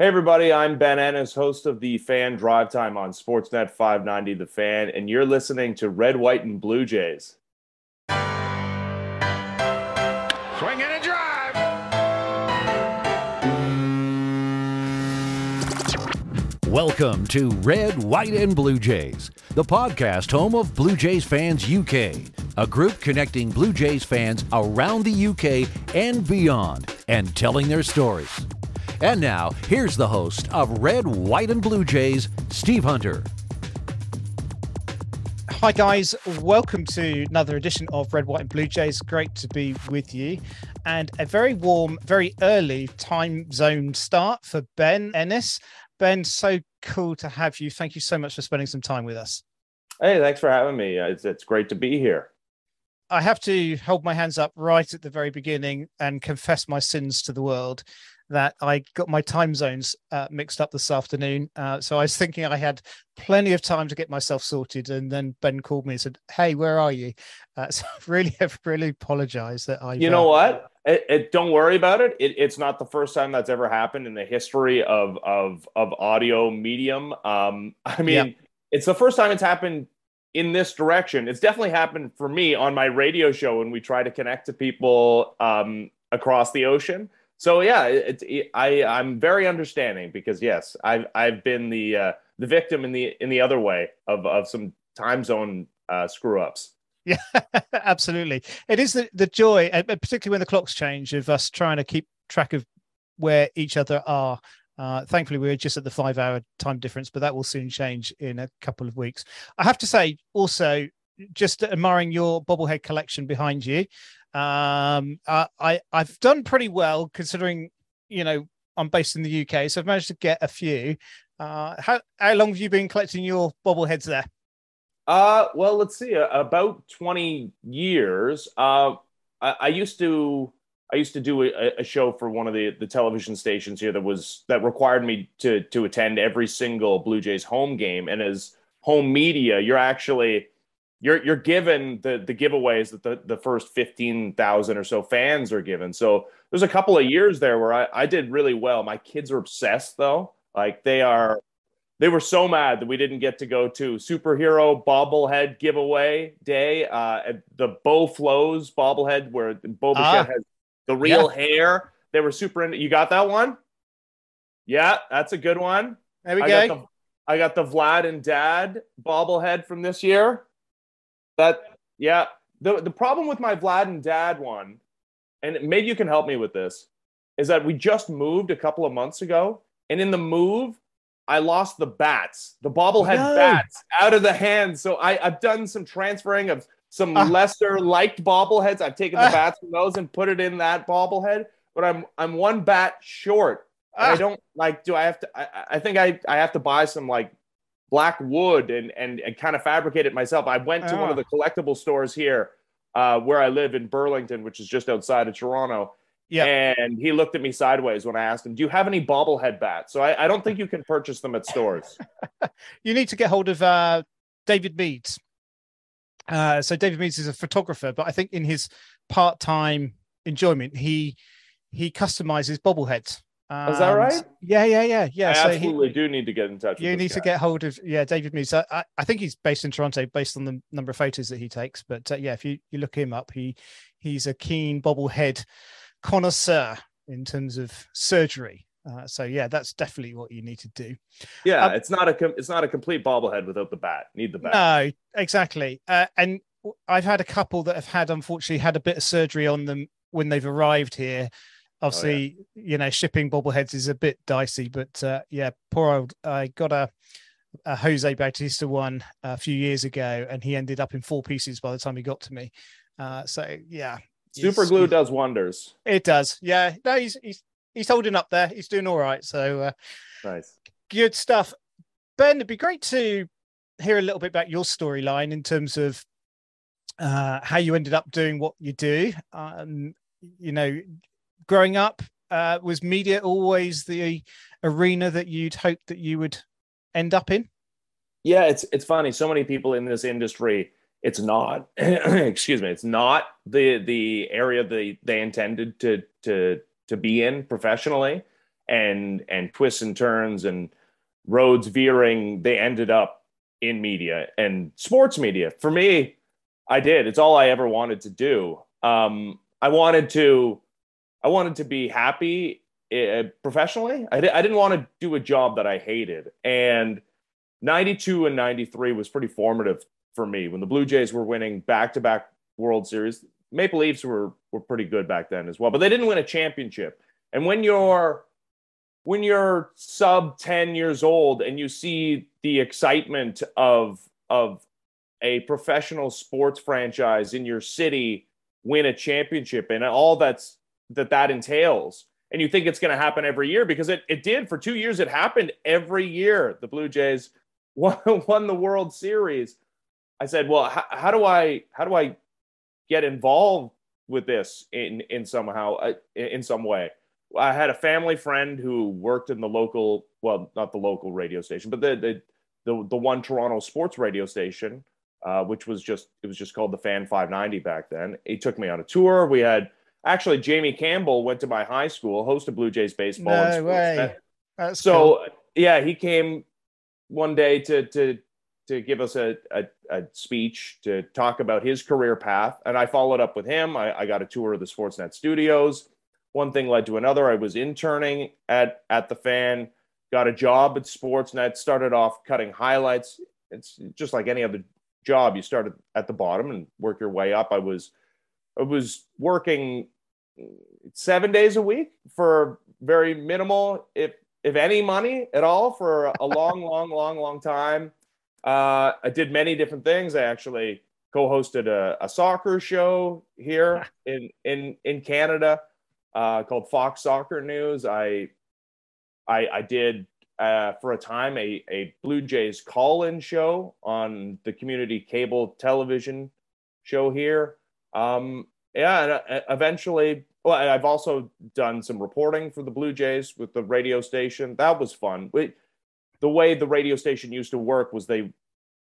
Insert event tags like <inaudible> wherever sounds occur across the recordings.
Hey, everybody, I'm Ben Ennis, host of the Fan Drive Time on Sportsnet 590 The Fan, and you're listening to Red, White, and Blue Jays. Swing and a drive. Welcome to Red, White, and Blue Jays, the podcast home of Blue Jays Fans UK, a group connecting Blue Jays fans around the UK and beyond and telling their stories. And now, here's the host of Red, White, and Blue Jays, Steve Hunter. Hi, guys. Welcome to another edition of Red, White, and Blue Jays. Great to be with you. And a very warm, very early time zone start for Ben Ennis. Ben, so cool to have you. Thank you so much for spending some time with us. Hey, thanks for having me. Uh, it's, it's great to be here. I have to hold my hands up right at the very beginning and confess my sins to the world that I got my time zones uh, mixed up this afternoon. Uh, so I was thinking I had plenty of time to get myself sorted, and then Ben called me and said, "Hey, where are you?" Uh, <laughs> so I really have really apologized that I. You know what? It, it, don't worry about it. it. It's not the first time that's ever happened in the history of of of audio medium. Um, <laughs> I mean, yeah. it's the first time it's happened in this direction. It's definitely happened for me on my radio show when we try to connect to people um, across the ocean so yeah, it, it, I I'm very understanding because yes, I've I've been the uh, the victim in the in the other way of of some time zone uh, screw ups. Yeah, <laughs> absolutely. It is the the joy, particularly when the clocks change, of us trying to keep track of where each other are. Uh, thankfully, we're just at the five hour time difference, but that will soon change in a couple of weeks. I have to say, also, just admiring your bobblehead collection behind you. Um, I I've done pretty well considering you know I'm based in the UK, so I've managed to get a few. Uh, how how long have you been collecting your bobbleheads there? Uh, well, let's see, uh, about 20 years. Uh, I, I used to I used to do a, a, show for one of the, the television stations here that was that required me to to attend every single Blue Jays home game. And as home media, you're actually you're you're given the the giveaways that the, the first 15,000 or so fans are given. So there's a couple of years there where I, I did really well. My kids are obsessed though. Like they are they were so mad that we didn't get to go to superhero bobblehead giveaway day uh, at the Bo Flows bobblehead where Bo Bichette ah, has the real yeah. hair. They were super into. You got that one? Yeah, that's a good one. There we I go. Got the, I got the Vlad and Dad bobblehead from this year. That yeah. The the problem with my Vlad and Dad one, and maybe you can help me with this, is that we just moved a couple of months ago, and in the move, I lost the bats, the bobblehead no. bats, out of the hands. So I, I've done some transferring of some uh, lesser liked bobbleheads. I've taken the uh, bats from those and put it in that bobblehead, but I'm I'm one bat short. Uh, I don't like. Do I have to? I, I think I I have to buy some like black wood and and, and kind of fabricate it myself. I went to one of ah. the collectible stores here uh, where I live in Burlington, which is just outside of Toronto. Yeah. And he looked at me sideways when I asked him, Do you have any bobblehead bats? So I, I don't think you can purchase them at stores. <laughs> you need to get hold of uh, David Meads. Uh, so David Meads is a photographer, but I think in his part-time enjoyment, he he customizes bobbleheads. Is that right? Yeah, yeah, yeah, yeah. I so absolutely he, do need to get in touch. With you need guy. to get hold of yeah, David Muse. I, I, think he's based in Toronto, based on the number of photos that he takes. But uh, yeah, if you, you look him up, he he's a keen bobblehead connoisseur in terms of surgery. Uh, so yeah, that's definitely what you need to do. Yeah, um, it's not a com- it's not a complete bobblehead without the bat. Need the bat. No, exactly. Uh, and I've had a couple that have had unfortunately had a bit of surgery on them when they've arrived here obviously oh, yeah. you know shipping bobbleheads is a bit dicey but uh, yeah poor old i got a, a jose bautista one a few years ago and he ended up in four pieces by the time he got to me. Uh, so yeah. Super glue does wonders. It does. Yeah. No he's he's he's holding up there. He's doing all right. So uh, nice. good stuff. Ben it'd be great to hear a little bit about your storyline in terms of uh, how you ended up doing what you do. Um, you know growing up, uh, was media always the arena that you'd hoped that you would end up in? Yeah, it's it's funny. So many people in this industry, it's not. <clears throat> excuse me, it's not the the area they they intended to to to be in professionally. and and twists and turns and roads veering, they ended up in media and sports media. For me, I did. It's all I ever wanted to do. Um, I wanted to, I wanted to be happy uh, professionally. I, di- I didn't want to do a job that I hated. And 92 and 93 was pretty formative for me when the Blue Jays were winning back to back World Series. Maple Leafs were were pretty good back then as well, but they didn't win a championship. And when you're when you're sub 10 years old and you see the excitement of of a professional sports franchise in your city win a championship and all that's that that entails. And you think it's going to happen every year because it, it did for two years. It happened every year. The blue jays <laughs> won, won the world series. I said well how, how do i how do i get involved with this in in somehow uh, in some way? I had a family friend who worked in the local, well, not the local radio station, but the the the, the one Toronto sports radio station, uh, which was just it was just called the Fan 590 back then. He took me on a tour. We had actually Jamie Campbell went to my high school, hosted Blue Jays baseball. No way. That's so cool. yeah, he came one day to to to give us a, a, a, speech to talk about his career path, and I followed up with him. I, I got a tour of the Sportsnet studios one thing led to another. I was interning at at the fan, got a job at Sportsnet, started off cutting highlights. It's just like any other job. You start at the bottom and work your way up. I was was working seven days a week for very minimal, if if any money at all, for a <laughs> long, long, long, long time. Uh, I did many different things. I actually co-hosted a, a soccer show here <laughs> in in in Canada uh, called Fox Soccer News. I I, I did uh, for a time a, a Blue Jays call-in show on the community cable television show here. Um, yeah, and uh, eventually, well, I've also done some reporting for the Blue Jays with the radio station. That was fun. We, the way the radio station used to work was they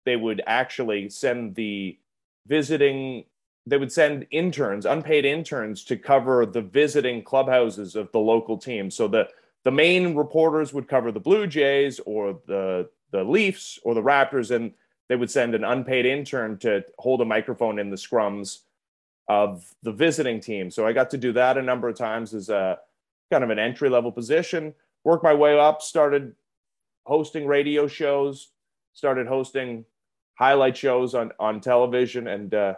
they would actually send the visiting they would send interns, unpaid interns, to cover the visiting clubhouses of the local team. So the the main reporters would cover the Blue Jays or the the Leafs or the Raptors, and they would send an unpaid intern to hold a microphone in the scrums of the visiting team. So I got to do that a number of times as a kind of an entry level position. Worked my way up, started hosting radio shows, started hosting highlight shows on on television, and uh,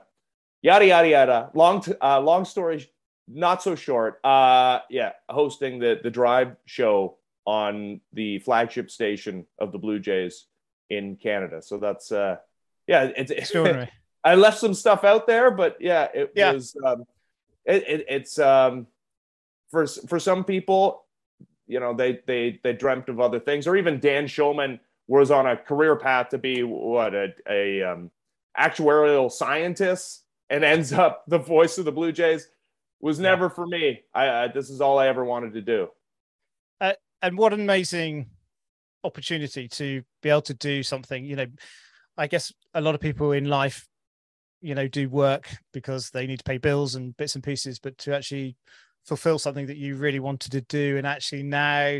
yada yada yada. Long t- uh, long story, not so short. Uh, yeah, hosting the the drive show on the flagship station of the Blue Jays in Canada. So that's uh, yeah, it's. it's <laughs> I left some stuff out there, but yeah, it yeah. was. Um, it, it, it's um, for for some people, you know, they they they dreamt of other things, or even Dan Shulman was on a career path to be what a, a um, actuarial scientist and ends up the voice of the Blue Jays was never yeah. for me. I, I, this is all I ever wanted to do. Uh, and what an amazing opportunity to be able to do something. You know, I guess a lot of people in life, you know, do work because they need to pay bills and bits and pieces, but to actually fulfill something that you really wanted to do and actually now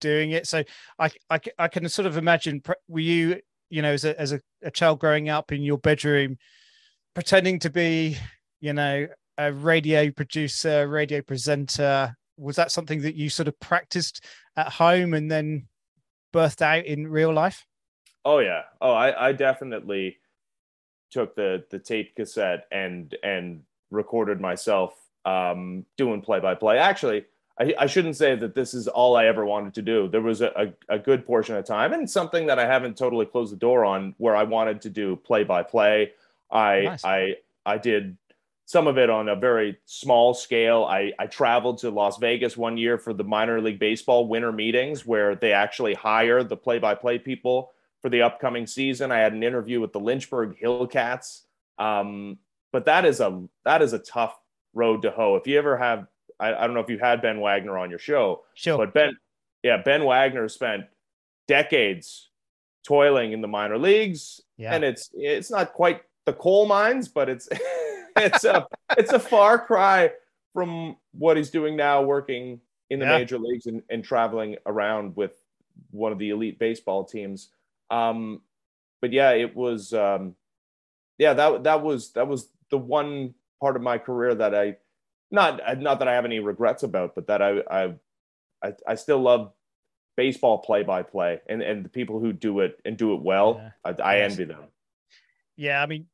doing it. So I, I, I can sort of imagine, were you, you know, as a, as a, a child growing up in your bedroom, pretending to be, you know, a radio producer, radio presenter. Was that something that you sort of practiced at home and then birthed out in real life? Oh yeah. Oh, I, I definitely took the the tape cassette and and recorded myself um, doing play by play. Actually, I, I, shouldn't say that this is all I ever wanted to do. There was a, a, a, good portion of time and something that I haven't totally closed the door on where I wanted to do play by play. I nice. I I did some of it on a very small scale. I, I traveled to Las Vegas one year for the minor league baseball winter meetings where they actually hire the play by play people for the upcoming season. I had an interview with the Lynchburg Hillcats. Um, but that is a that is a tough road to hoe. If you ever have, I, I don't know if you had Ben Wagner on your show, sure. but Ben, yeah, Ben Wagner spent decades toiling in the minor leagues, yeah. and it's it's not quite the coal mines, but it's <laughs> it's a it's a far cry from what he's doing now, working in the Yeah. major leagues and, and traveling around with one of the elite baseball teams. Um, but yeah, it was um, yeah that that was that was the one part of my career that I not not that I have any regrets about, but that I I I, I still love baseball play by play and and the people who do it and do it well. I, I Yes. envy them. Yeah, I mean,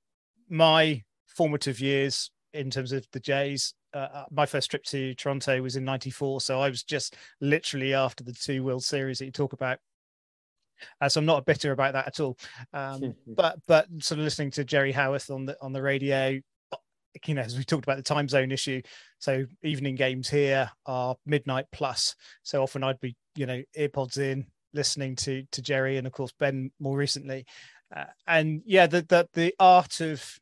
my formative years in terms of the Jays, uh, uh, my first trip to Toronto was in '94, so I was just literally after the two World Series that you talk about. Uh, so I'm not bitter about that at all. Um, <laughs> but but sort of listening to Jerry Howarth on the on the radio, you know, as we talked about the time zone issue. So evening games here are midnight plus. So often I'd be you know earpods in, listening to to Jerry and of course Ben more recently. Uh, and yeah, the, the the art of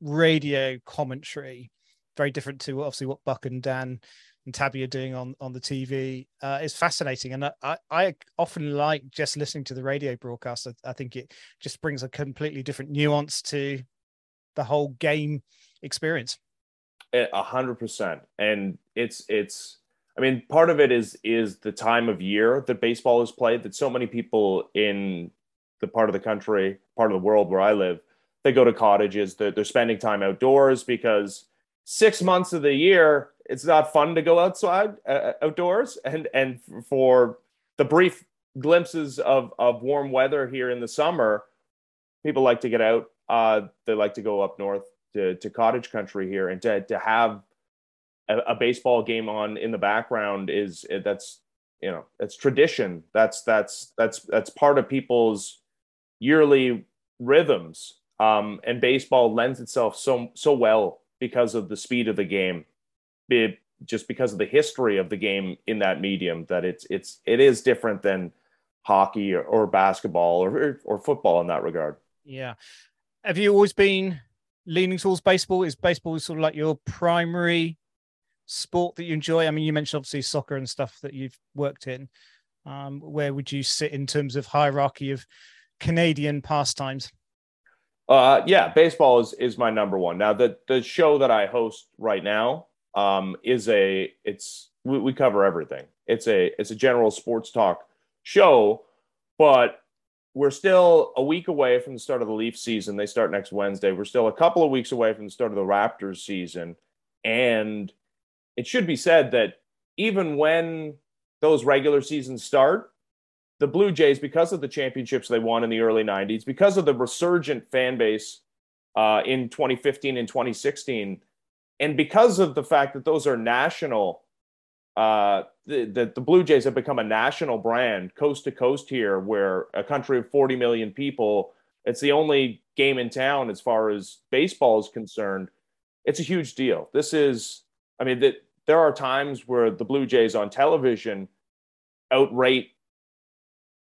radio commentary, very different to obviously what Buck and Dan and Tabby are doing on on the TV, uh, is fascinating. And I, I often like just listening to the radio broadcast. I, I think it just brings a completely different nuance to the whole game experience. A hundred percent. And it's it's I mean, part of it is is the time of year that baseball is played, that so many people in the part of the country, part of the world where I live, they go to cottages, they're, they're spending time outdoors because six months of the year it's not fun to go outside uh, outdoors. And and for the brief glimpses of of warm weather here in the summer people like to get out. Uh they like to go up north to, to cottage country here. And to, to have a, a baseball game on in the background is that's you know that's tradition. That's that's that's that's part of people's yearly rhythms. Um and baseball lends itself so so well because of the speed of the game be just because of the history of the game in that medium that it's it's it is different than hockey or, or basketball or or football in that regard Yeah. Have you always been leaning towards baseball? Is baseball sort of like your primary sport that you enjoy? I mean, you mentioned obviously soccer and stuff that you've worked in. Um, where would you sit in terms of hierarchy of Canadian pastimes? Uh, yeah, baseball is is my number one. Now, the the show that I host right now um, is a it's we, we cover everything. It's a it's a general sports talk show, but we're still a week away from the start of the Leaf season. They start next Wednesday. We're still a couple of weeks away from the start of the Raptors season, and it should be said that even when those regular seasons start, the Blue Jays, because of the championships they won in the early 90s, because of the resurgent fan base uh, in 2015 and 2016, and because of the fact that those are national, uh, the, the, the Blue Jays have become a national brand coast to coast here, where a country of 40 million people, it's the only game in town as far as baseball is concerned. It's a huge deal. This is, I mean, that there are times where the Blue Jays on television outrate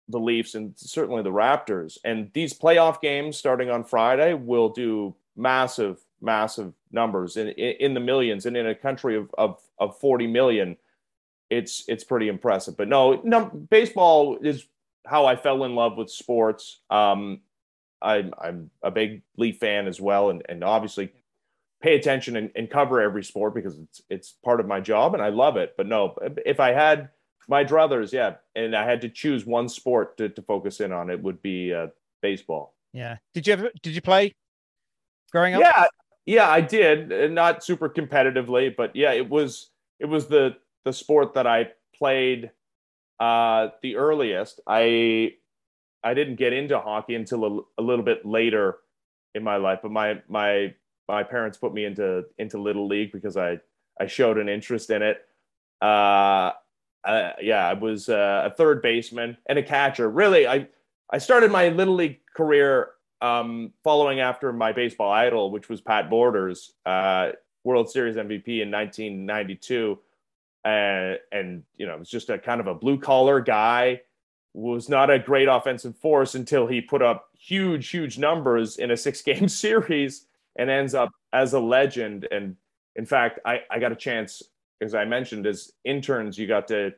the Leafs and certainly the Raptors. And these playoff games starting on Friday will do massive, massive numbers in, in, the millions. And in a country of, of, of 40 million, it's, it's pretty impressive. But no, no, baseball is how I fell in love with sports. Um, I'm, I'm a big Leaf fan as well. And, and obviously pay attention and, and cover every sport because it's, it's part of my job and I love it. But no, if I had, my druthers, yeah, and I had to choose one sport to, to focus in on. It would be uh, baseball. Yeah. Did you ever did you play growing up? Yeah, yeah, I did. Not super competitively, but yeah, it was it was the the sport that I played uh, the earliest. I I didn't get into hockey until a, a little bit later in my life, but my my my parents put me into into little league because I I showed an interest in it. Uh, uh, yeah, I was uh, a third baseman and a catcher. Really, I I started my little league career um, following after my baseball idol, which was Pat Borders, uh, World Series MVP in 1992, and and you know, it was just a kind of a blue collar guy. Was not a great offensive force until he put up huge, huge numbers in a six <laughs> game series and ends up as a legend. And in fact, I, I got a chance as I mentioned, as interns, you got to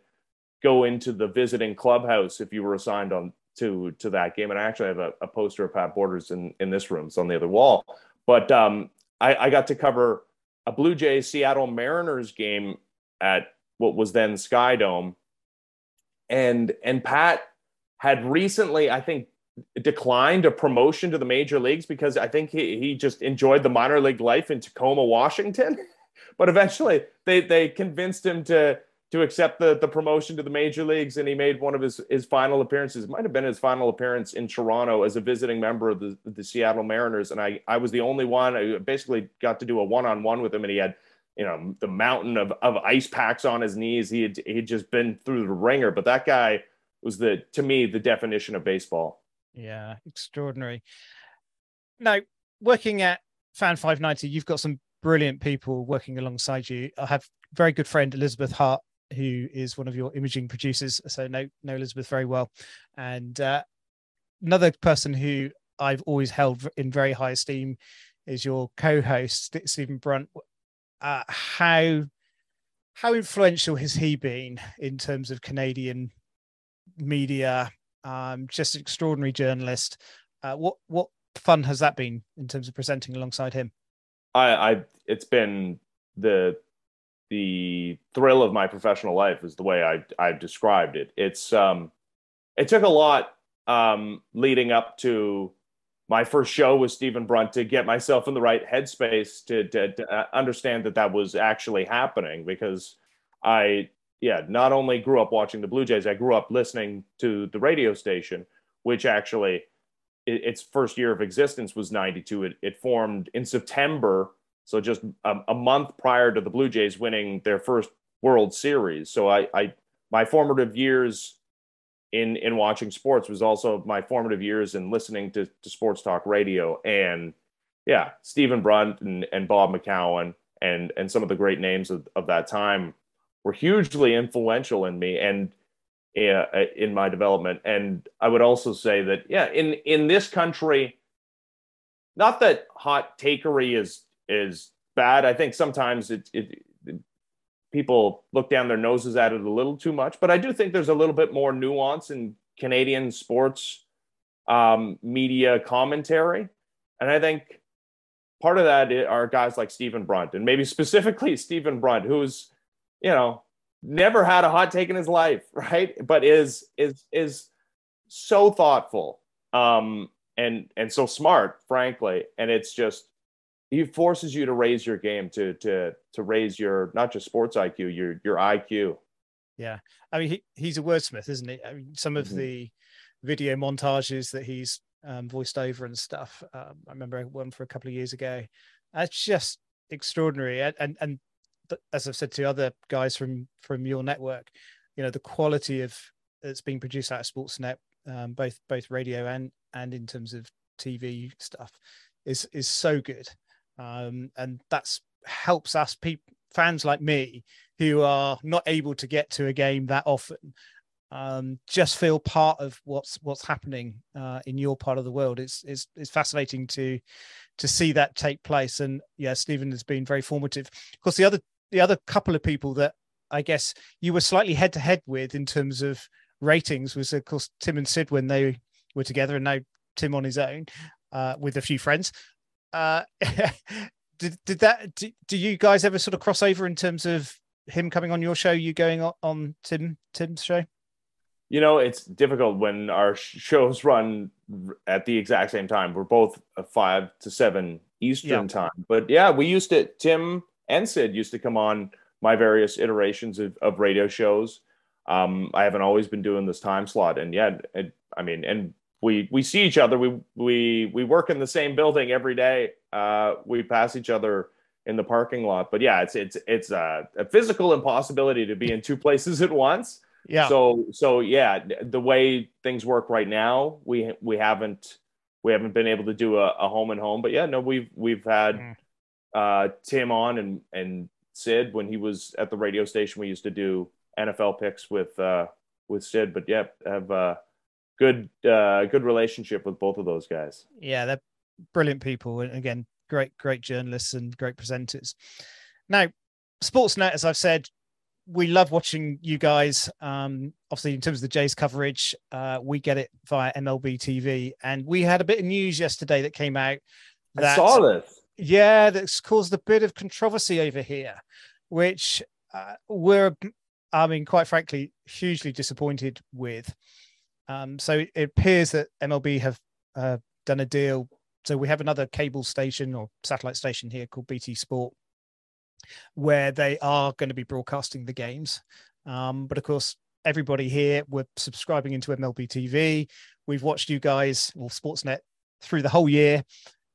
go into the visiting clubhouse if you were assigned on to to that game. And I actually have a, a poster of Pat Borders in in this room. It's on the other wall. But um, I, I got to cover a Blue Jays Seattle Mariners game at what was then Sky Dome, and and Pat had recently, I think, declined a promotion to the major leagues because I think he, he just enjoyed the minor league life in Tacoma, Washington. <laughs> but eventually they they convinced him to to accept the, the promotion to the major leagues and he made one of his, his final appearances it might have been his final appearance in toronto as a visiting member of the, the seattle mariners and I, I was the only one i basically got to do a one-on-one with him and he had you know the mountain of, of ice packs on his knees he had he had just been through the wringer but that guy was the to me the definition of baseball yeah, extraordinary. Now, working at Fan 590, you've got some brilliant people working alongside you. I have very good friend Elizabeth Hart, who is one of your imaging producers. So know know Elizabeth very well, and uh, another person who I've always held in very high esteem is your co-host Stephen Brunt. Uh, how how influential has he been in terms of Canadian media um, just an extraordinary journalist. Uh, what what fun has that been in terms of presenting alongside him? I, I it's been the the thrill of my professional life is the way I I described it. It's um it took a lot um leading up to my first show with Stephen Brunt to get myself in the right headspace to, to, to uh, understand that that was actually happening because I yeah, not only grew up watching the Blue Jays, I grew up listening to the radio station, which actually it, its first year of existence was 92. It, it formed in September, so just a, a, month prior to the Blue Jays winning their first World Series. So I, I my formative years in in watching sports was also my formative years in listening to, to sports talk radio and yeah, Stephen Brunt and, and Bob McCown and and some of the great names of, of that time were hugely influential in me and uh, in my development. And I would also say that, yeah, in in this country, not that hot takery is is bad. I think sometimes it, it, it people look down their noses at it a little too much, but I do think there's a little bit more nuance in Canadian sports um, media commentary, and I think part of that are guys like Stephen Brunt, and maybe specifically Stephen Brunt, who's you know, never had a hot take in his life, <laughs> right? But is is is so thoughtful um and and so smart, frankly. And it's just he forces you to raise your game to to to raise your not just sports IQ, your your IQ. Yeah. I mean he, he's a wordsmith, isn't he? I mean some of mm-hmm. the video montages that he's um, voiced over and stuff. Um, I remember one for a couple of years ago. It's just extraordinary, and and, and as I've said to other guys from from your network, you know, the quality of that's being produced out of Sportsnet, um, both both radio and and in terms of TV stuff, is is so good, um, and that's helps us fans like me who are not able to get to a game that often um, just feel part of what's what's happening uh, in your part of the world. It's, it's it's fascinating to to see that take place. And yeah, Stephen has been very formative. Of course, the other the other couple of people that I guess you were slightly head to head with in terms of ratings was of course Tim and Sid when they were together, and now Tim on his own uh, with a few friends. Uh, <laughs> did did that? Do, do, you guys ever sort of cross over in terms of him coming on your show, you going on, on Tim Tim's show? You know, it's difficult when our shows run at the exact same time. We're both five to seven Eastern yeah. time, but yeah, we used to Tim and Sid used to come on my various iterations of, of radio shows. Um, I haven't always been doing this time slot, and yeah, it, I mean, and we we see each other. We we we work in the same building every day. Uh, we pass each other in the parking lot. But yeah, it's it's it's a, a physical impossibility to be in two <laughs> places at once. Yeah. So so yeah, the way things work right now, we we haven't we haven't been able to do a, a home and home. But yeah, no, we've we've had mm uh, Tim on and and Sid when he was at the radio station. We used to do NFL picks with uh, with Sid, but yeah, have a good uh, good relationship with both of those guys. Yeah, they're brilliant people, and again, great great journalists and great presenters. Now, Sportsnet, as I've said, we love watching you guys. Um, obviously, in terms of the Jays coverage, uh, we get it via MLB TV, and we had a bit of news yesterday that came out. That, I saw this yeah, that's caused a bit of controversy over here, which uh, we're I mean, quite frankly, hugely disappointed with. Um, so it appears that MLB have uh, done a deal. So we have another cable station or satellite station here called BT Sport, where they are going to be broadcasting the games. Um, but of course, everybody here, we're subscribing into MLB TV. We've watched you guys, or Sportsnet, through the whole year.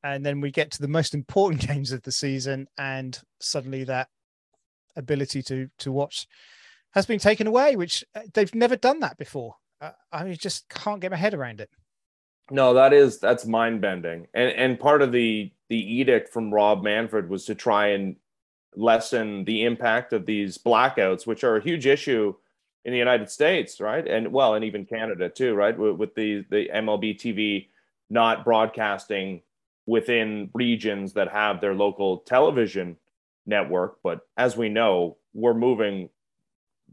And then we get to the most important <laughs> games of the season, and suddenly that ability to to watch has been taken away, which uh, they've never done that before. Uh, I just can't get my head around it. No, that is that's mind bending, and and part of the the edict from Rob Manfred was to try and lessen the impact of these blackouts, which are a huge issue in the United States, right? And well, and even Canada too, right? With, with the the MLB TV not broadcasting within regions that have their local television network, but as we know, we're moving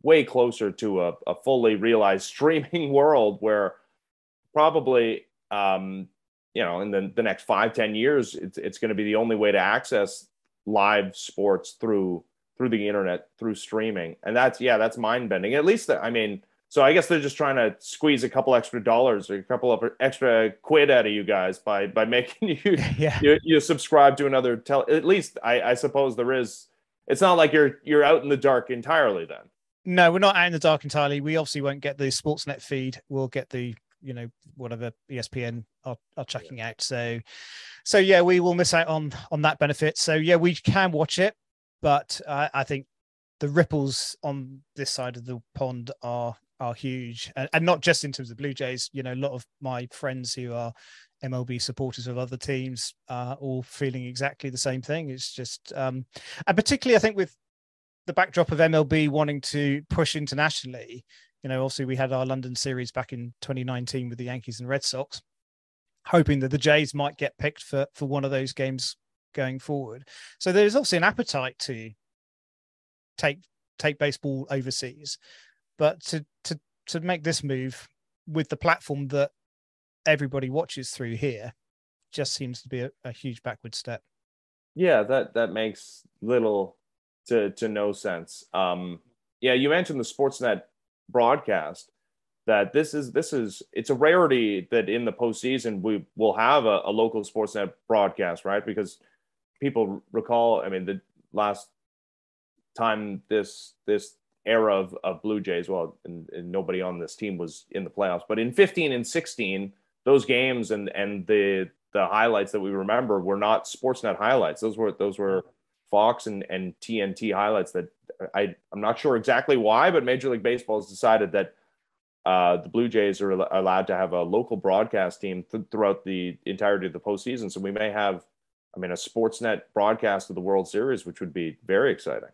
way closer to a, a fully realized <laughs> streaming world where probably um, you know in the, the next five ten years it's, it's going to be the only way to access live sports through through the internet through streaming. And that's yeah that's mind bending at least i mean so i guess they're just trying to squeeze a couple extra dollars or a couple of extra quid out of you guys by by <laughs> making you <laughs> yeah. you, you subscribe to another tel at least i i suppose there is it's not like you're you're out in the dark entirely then no we're not out in the dark entirely we obviously won't get the sportsnet feed we'll get the you know whatever espn are, are checking yeah. out so so yeah we will miss out on on that benefit so yeah we can watch it but uh, I think the ripples on this side of the pond are are huge, and, and, not just in terms of Blue Jays. You know, a lot of my friends who are MLB supporters of other teams are all feeling exactly the same thing. It's just, um, and particularly I think with the backdrop of MLB wanting to push internationally. You know, obviously we had our London series back in 2019 with the Yankees and Red Sox, hoping that the Jays might get picked for for one of those games going forward. So there's obviously an appetite to take take baseball overseas, but to to to make this move with the platform that everybody watches through here just seems to be a, a huge backward step. Yeah, that that makes little to to no sense. Um, yeah, you mentioned the Sportsnet broadcast that this is this is it's a rarity that in the postseason we will have a, a local Sportsnet broadcast, right? Because people recall, I mean, the last time this this era of, of Blue Jays, well, and, and, nobody on this team was in the playoffs, but in 15 and 16, those games and and the the highlights that we remember were not Sportsnet highlights. Those were those were Fox and, and TNT highlights that I I'm not sure exactly why, but Major League Baseball has decided that uh, the Blue Jays are allowed to have a local broadcast team th- throughout the entirety of the postseason. So we may have I mean, a Sportsnet broadcast of the World Series, which would be very exciting.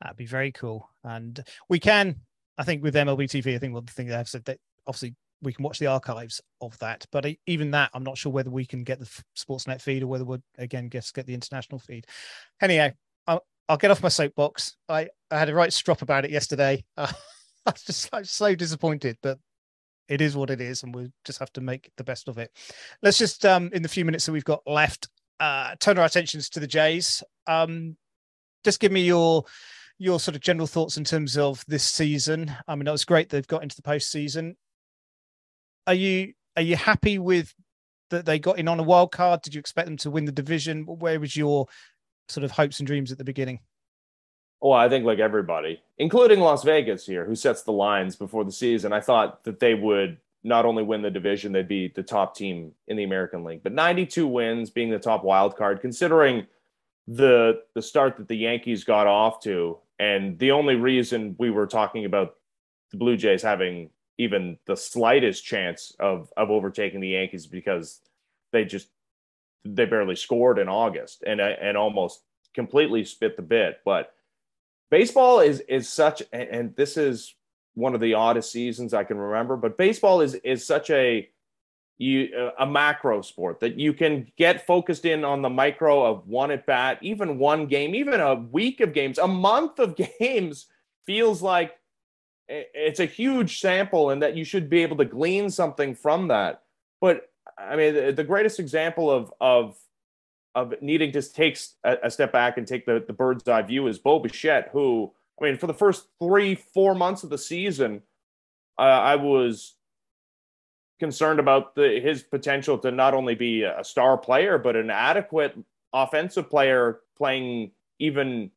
That'd be very cool. And we can, I think, with MLB TV, I think one thing they have said that obviously we can watch the archives of that. But even that, I'm not sure whether we can get the Sportsnet feed or whether we'll again get the international feed. Anyhow, I'll, I'll get off my soapbox. I, I had a right strop about it yesterday. Uh, <laughs> I was just like so disappointed, but it is what it is, and we'll just have to make the best of it. Let's just um in the few minutes that we've got left, uh, turn our attentions to the Jays. Um, just give me your your sort of general thoughts in terms of this season. I mean, it was great they've got into the postseason. Are you are you happy with that they got in on a wild card? Did you expect them to win the division? Where was your sort of hopes and dreams at the beginning? Well, I think like everybody, including Las Vegas here, who sets the lines before the season, I thought that they would not only win the division, they'd be the top team in the American League. But 92 wins, being the top wild card, considering the the start that the Yankees got off to, and the only reason we were talking about the Blue Jays having even the slightest chance of of overtaking the Yankees because they just they barely scored in August and uh, and almost completely spit the bit. But baseball is is such and this is one of the oddest seasons I can remember. But baseball is is such a you uh, a macro sport that you can get focused in on the micro of one at bat, even one game, even a week of games, a month of <laughs> games feels like it's a huge sample and that you should be able to glean something from that. But I mean, the, greatest example of of of needing to take a, step back and take the, the bird's eye view is Bo Bichette, who I mean, for the first three, four months of the season, uh, I was concerned about the, his potential to not only be a star player, but an adequate offensive player playing even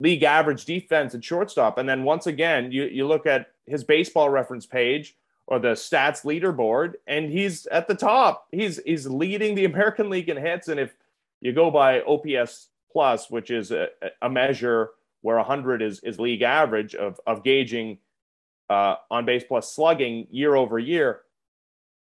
league average defense at shortstop. And then once again, you, you look at his baseball reference page or the stats leaderboard, and he's at the top. He's he's leading the American <laughs> League in hits. And if you go by OPS plus, which is a, a measure where 100 is, is league average of, of gauging uh, on base plus slugging year over year,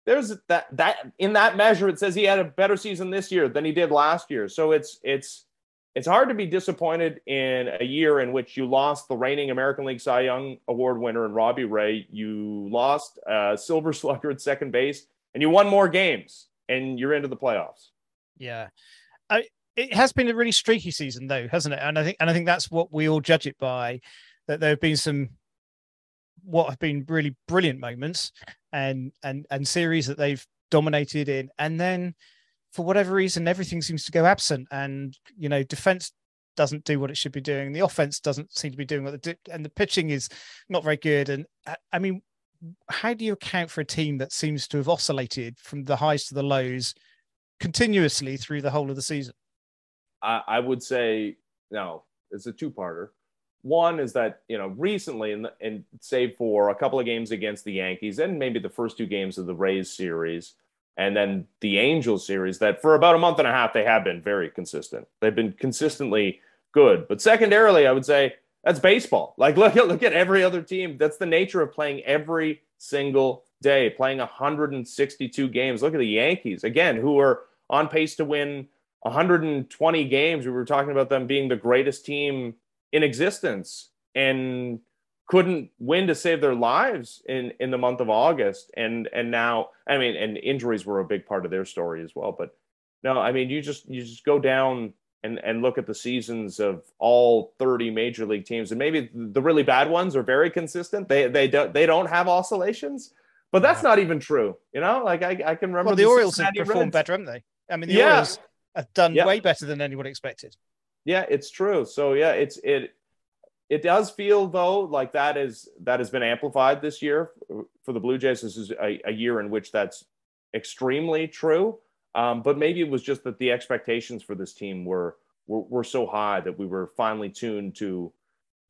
there's that that in that measure it says he had a better season this year than he did last year. So it's it's it's hard to be disappointed in a year in which you lost the reigning American League Cy Young Award winner and Robbie Ray. You lost uh, Silver <laughs> Slugger at second base, and you won more games, and you're into the playoffs. Yeah, I, it has been a really streaky season, though, hasn't it? And I think, and I think that's what we all judge it by. That there have been some what have been really brilliant moments, and and and series that they've dominated in, and then for whatever reason, everything seems to go absent. And, you know, defense doesn't do what it should be doing. The offense doesn't seem to be doing what the, and the pitching is not very good. And uh, I mean, how do you account for a team that seems to have oscillated from the highs to the lows continuously through the whole of the season? I, I would say, no, it's a two parter. One is that, you know, recently, and, and save for a couple of games against the Yankees and maybe the first two games of the Rays series, and then the Angels series that for about a month and a half they have been very consistent. They've been consistently good. But secondarily, I would say that's baseball. <laughs> Like look at look at every other team. That's the nature of playing every single day, playing 162 games. Look at the Yankees again, who are on pace to win 120 games. We were talking about them being the greatest team in existence. And couldn't win to save their lives in in the month of August. And and now I mean and injuries were a big part of their story as well. But no I mean you just you just go down and and look at the seasons of all 30 major league teams. And maybe the really bad ones are very consistent. They they don't they don't have oscillations but that's not even true. You know like I, I can remember well, the, the Orioles have performed Reds. better haven't they? I mean the yeah. Orioles have done yeah. way better than anyone expected. Yeah it's true. So yeah it's it it does feel though like that is that has been amplified this year for the Blue Jays. This is a, a year in which that's extremely true. Um, but maybe it was just that the expectations for this team were, were were so high that we were finally tuned to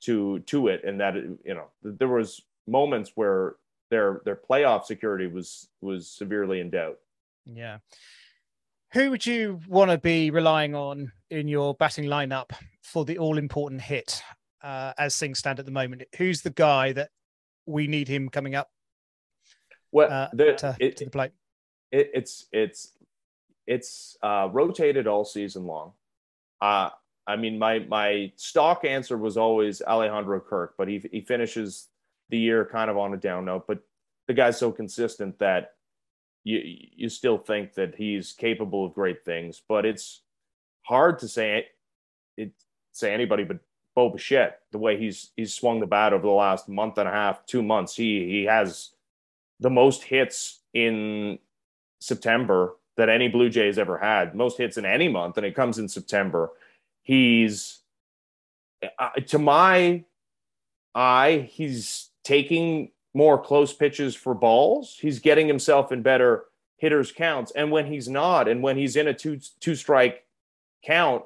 to to it, and that you know there was moments where their their playoff security was was severely in doubt. Yeah. Who would you want to be relying on in your batting lineup for the all important hit? Uh, as things stand at the moment? Who's the guy that we need him coming up? Well, uh, the, to, it, to, the plate. It, it's it's it's uh, rotated all season long. Uh, I mean, my my stock answer was always Alejandro Kirk, but he he finishes the year kind of on a down note. But the guy's so consistent that you you still think that he's capable of great things. But it's hard to say it, it say anybody but Bo Bichette, the way he's he's swung the bat over the last month and a half, two months. He he has the most hits in September that any Blue Jays ever had. Most hits in any month, and it comes in September. He's uh, to my eye, he's taking more close pitches for balls. He's getting himself in better hitters counts, and when he's not, and when he's in a two two strike count,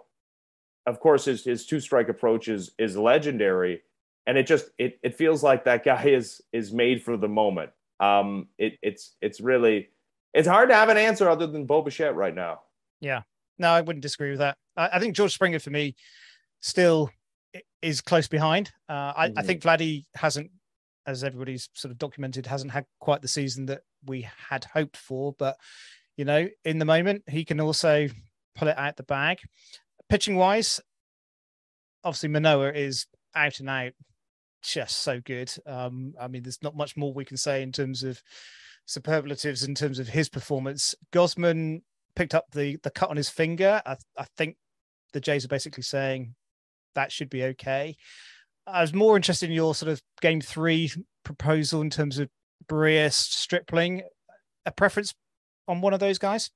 of course, his his two strike approach is is legendary, and it just it it feels like that guy <laughs> is is made for the moment. Um, it it's it's really it's hard to have an answer other than Bo Bichette right now. Yeah, no, I wouldn't disagree with that. I, I think George Springer for me still is close behind. Uh, I, mm-hmm. I think Vladdy hasn't, as everybody's sort of documented, hasn't had quite the season that we had hoped for. But you know, in the moment, he can also pull it out the bag pitching wise, obviously Manoah is out and out, just so good. Um, I mean, there's not much more we can say in terms of superlatives in terms of his performance. Gausman picked up the the cut on his finger. I, I think the Jays are basically saying that should be okay. I was more interested in your sort of game three proposal in terms of Berrios Stripling. A preference on one of those guys?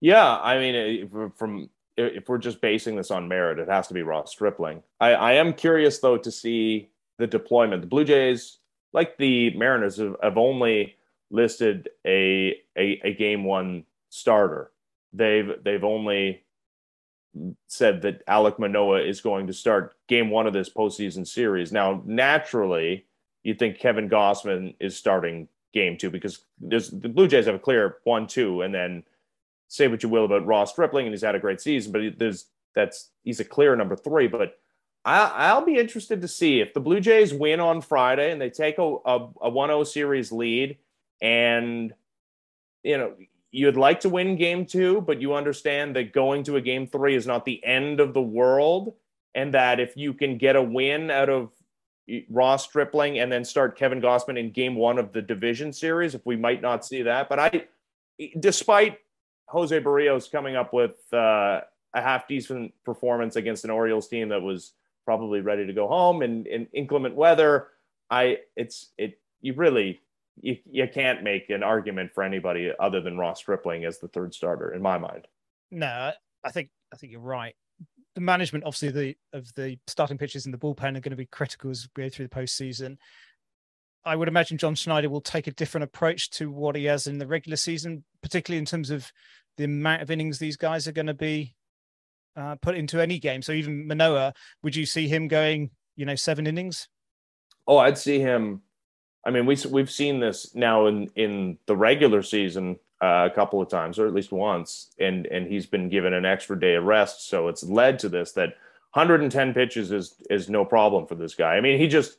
Yeah, I mean, from if we're just basing this on merit, it has to be Ross Stripling. I, I am curious though to see the deployment. The Blue Jays, like the Mariners, have, have only listed a, a a game one starter. They've they've only said that Alec Manoah is going to start game one of this postseason series. Now, naturally, you'd think Kevin Gausman is starting game two because there's the Blue Jays have a clear one two, and then say what you will about Ross Stripling, and he's had a great season, but there's that's he's a clear number three. But I, will be interested to see if the Blue Jays win on Friday and they take a, a, a 1-0 series lead, and you know you'd like to win game two, but you understand that going to a game three is not the end of the world, and that if you can get a win out of Ross Stripling and then start Kevin Gausman in game one of the division series, if we might not see that, but I, despite Jose Berrios coming up with uh, a half decent performance against an Orioles team that was probably ready to go home in, in inclement weather. I it's it you really you, you can't make an argument for anybody other than Ross Stripling as the third starter in my mind. No, I think I think you're right. The management, obviously, the of the starting pitchers in the bullpen are going to be critical as we go through the postseason. I would imagine John Schneider will take a different approach to what he has in the regular season, particularly in terms of the amount of innings these guys are going to be uh, put into any game. So even Manoah, would you see him going, you know, seven innings? Oh, I'd see him. I mean, we we've seen this now in in the regular season uh, a couple of times, or at least once, and and he's been given an extra day of rest. So it's led to this that 110 pitches is is no problem for this guy. I mean, he just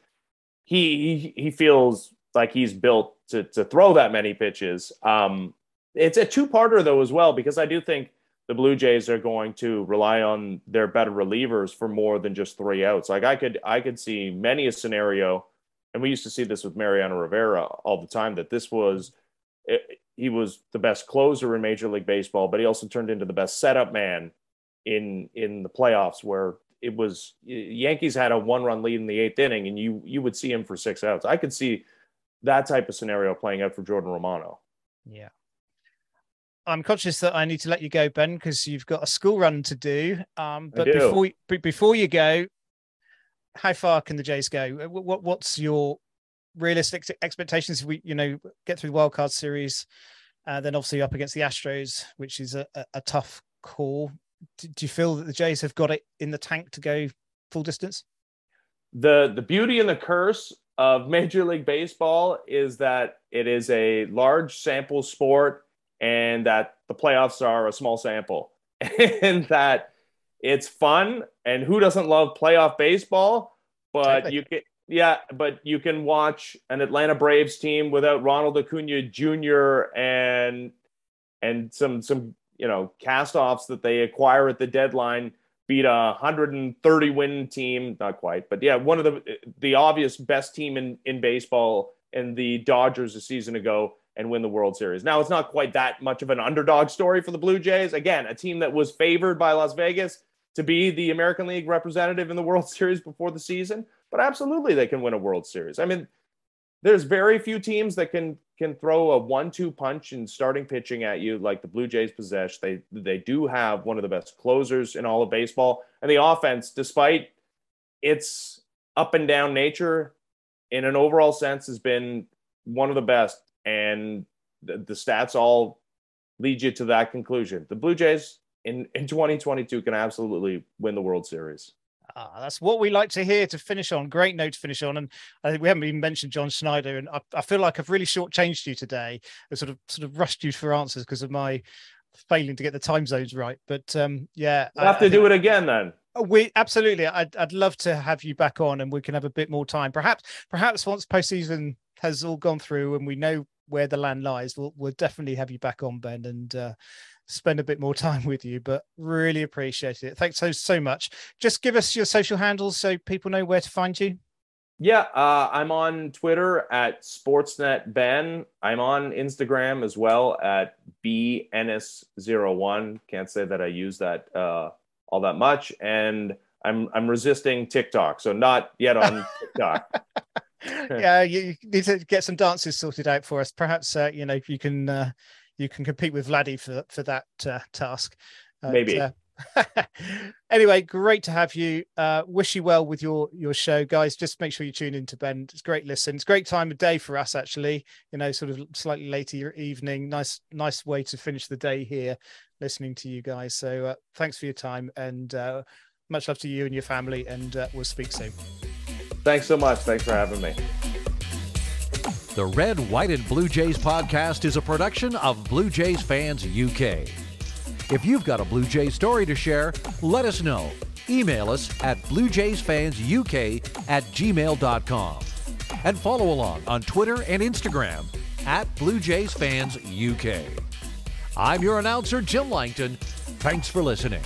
he he, feels like he's built to to throw that many pitches. Um, it's a two-parter though as well because I do think the Blue Jays are going to rely on their better relievers for more than just three outs. Like I could I could see many a scenario, and we used to see this with Mariano Rivera all the time that this was it, he was the best closer in Major League Baseball, but he also turned into the best setup man in in the playoffs where it was Yankees had a one run lead in the eighth inning and you you would see him for six outs. I could see that type of scenario playing out for Jordan Romano. Yeah. I'm conscious that I need to let you go, Ben, because you've got a school run to do. Um, but do. before before you go, how far can the Jays go? What what's your realistic expectations? If we you know get through the wild card series, uh, then obviously up against the Astros, which is a, a, a tough call. Do, do you feel that the Jays have got it in the tank to go full distance? The the beauty and the curse of Major League Baseball is that it is a large sample sport and that the playoffs are a small sample <laughs> and that it's fun and who doesn't love playoff baseball but you can yeah but you can watch an Atlanta Braves team without Ronald Acuna Jr. and and some some you know cast-offs that they acquire at the deadline beat a 130 win team not quite but yeah one of the the obvious best team in in baseball and the Dodgers a season ago and win the World Series. Now, it's not quite that much of an underdog story for the Blue Jays. Again, a team that was favored by Las Vegas to be the American League representative in the World <laughs> Series before the season, but absolutely they can win a World Series. I mean, there's very few teams that can can throw a one-two punch in starting pitching at you like the Blue Jays possess. They they do have one of the best closers in all of baseball, and the offense, despite its up and down nature, in an overall sense, has been one of the best and the, the stats all lead you to that conclusion. The Blue Jays in, in 2022 can absolutely win the World Series. Ah, that's what we like to hear to finish on. Great note to finish on. And I think we haven't even mentioned John Schneider. And I, I feel like I've really shortchanged you today. I sort of sort of rushed you for answers because of my failing to get the time zones right. But um, yeah, we'll have to I do it again then. Oh, we absolutely. I'd I'd love to have you back on, and we can have a bit more time. Perhaps perhaps once postseason has all gone through and we know where the land lies, we'll we'll definitely have you back on, Ben, and uh, spend a bit more <laughs> time with you. But really appreciate it. Thanks so so much. Just give us your social handles so people know where to find you. Yeah, uh, I'm on Twitter at Sportsnet Ben. I'm on Instagram as well at bns01. Can't say that I use that uh, all that much, and I'm I'm resisting TikTok, so not yet on <laughs> TikTok. yeah, you need to get some dances sorted out for us. Perhaps uh, you know you can uh, you can compete with Vladdy for for that uh, task. Maybe. Uh, <laughs> anyway, great to have you. Uh, wish you well with your your show, guys. Just make sure you tune into Ben. It's great listen. It's great time of day for us, actually. You know, sort of slightly later evening. Nice, nice way to finish the day here, listening to you guys. So uh, thanks for your time and uh, much love to you and your family. And uh, we'll speak soon. Thanks so much. Thanks for having me. The Red, White, and Blue Jays podcast is a production of Blue Jays Fans UK. If you've got a Blue Jays story to share, let us know. Email us at bluejaysfansuk at gmail.com. And follow along on Twitter and Instagram at Blue Jays Fans UK. I'm your announcer, Jim Langton. Thanks for listening.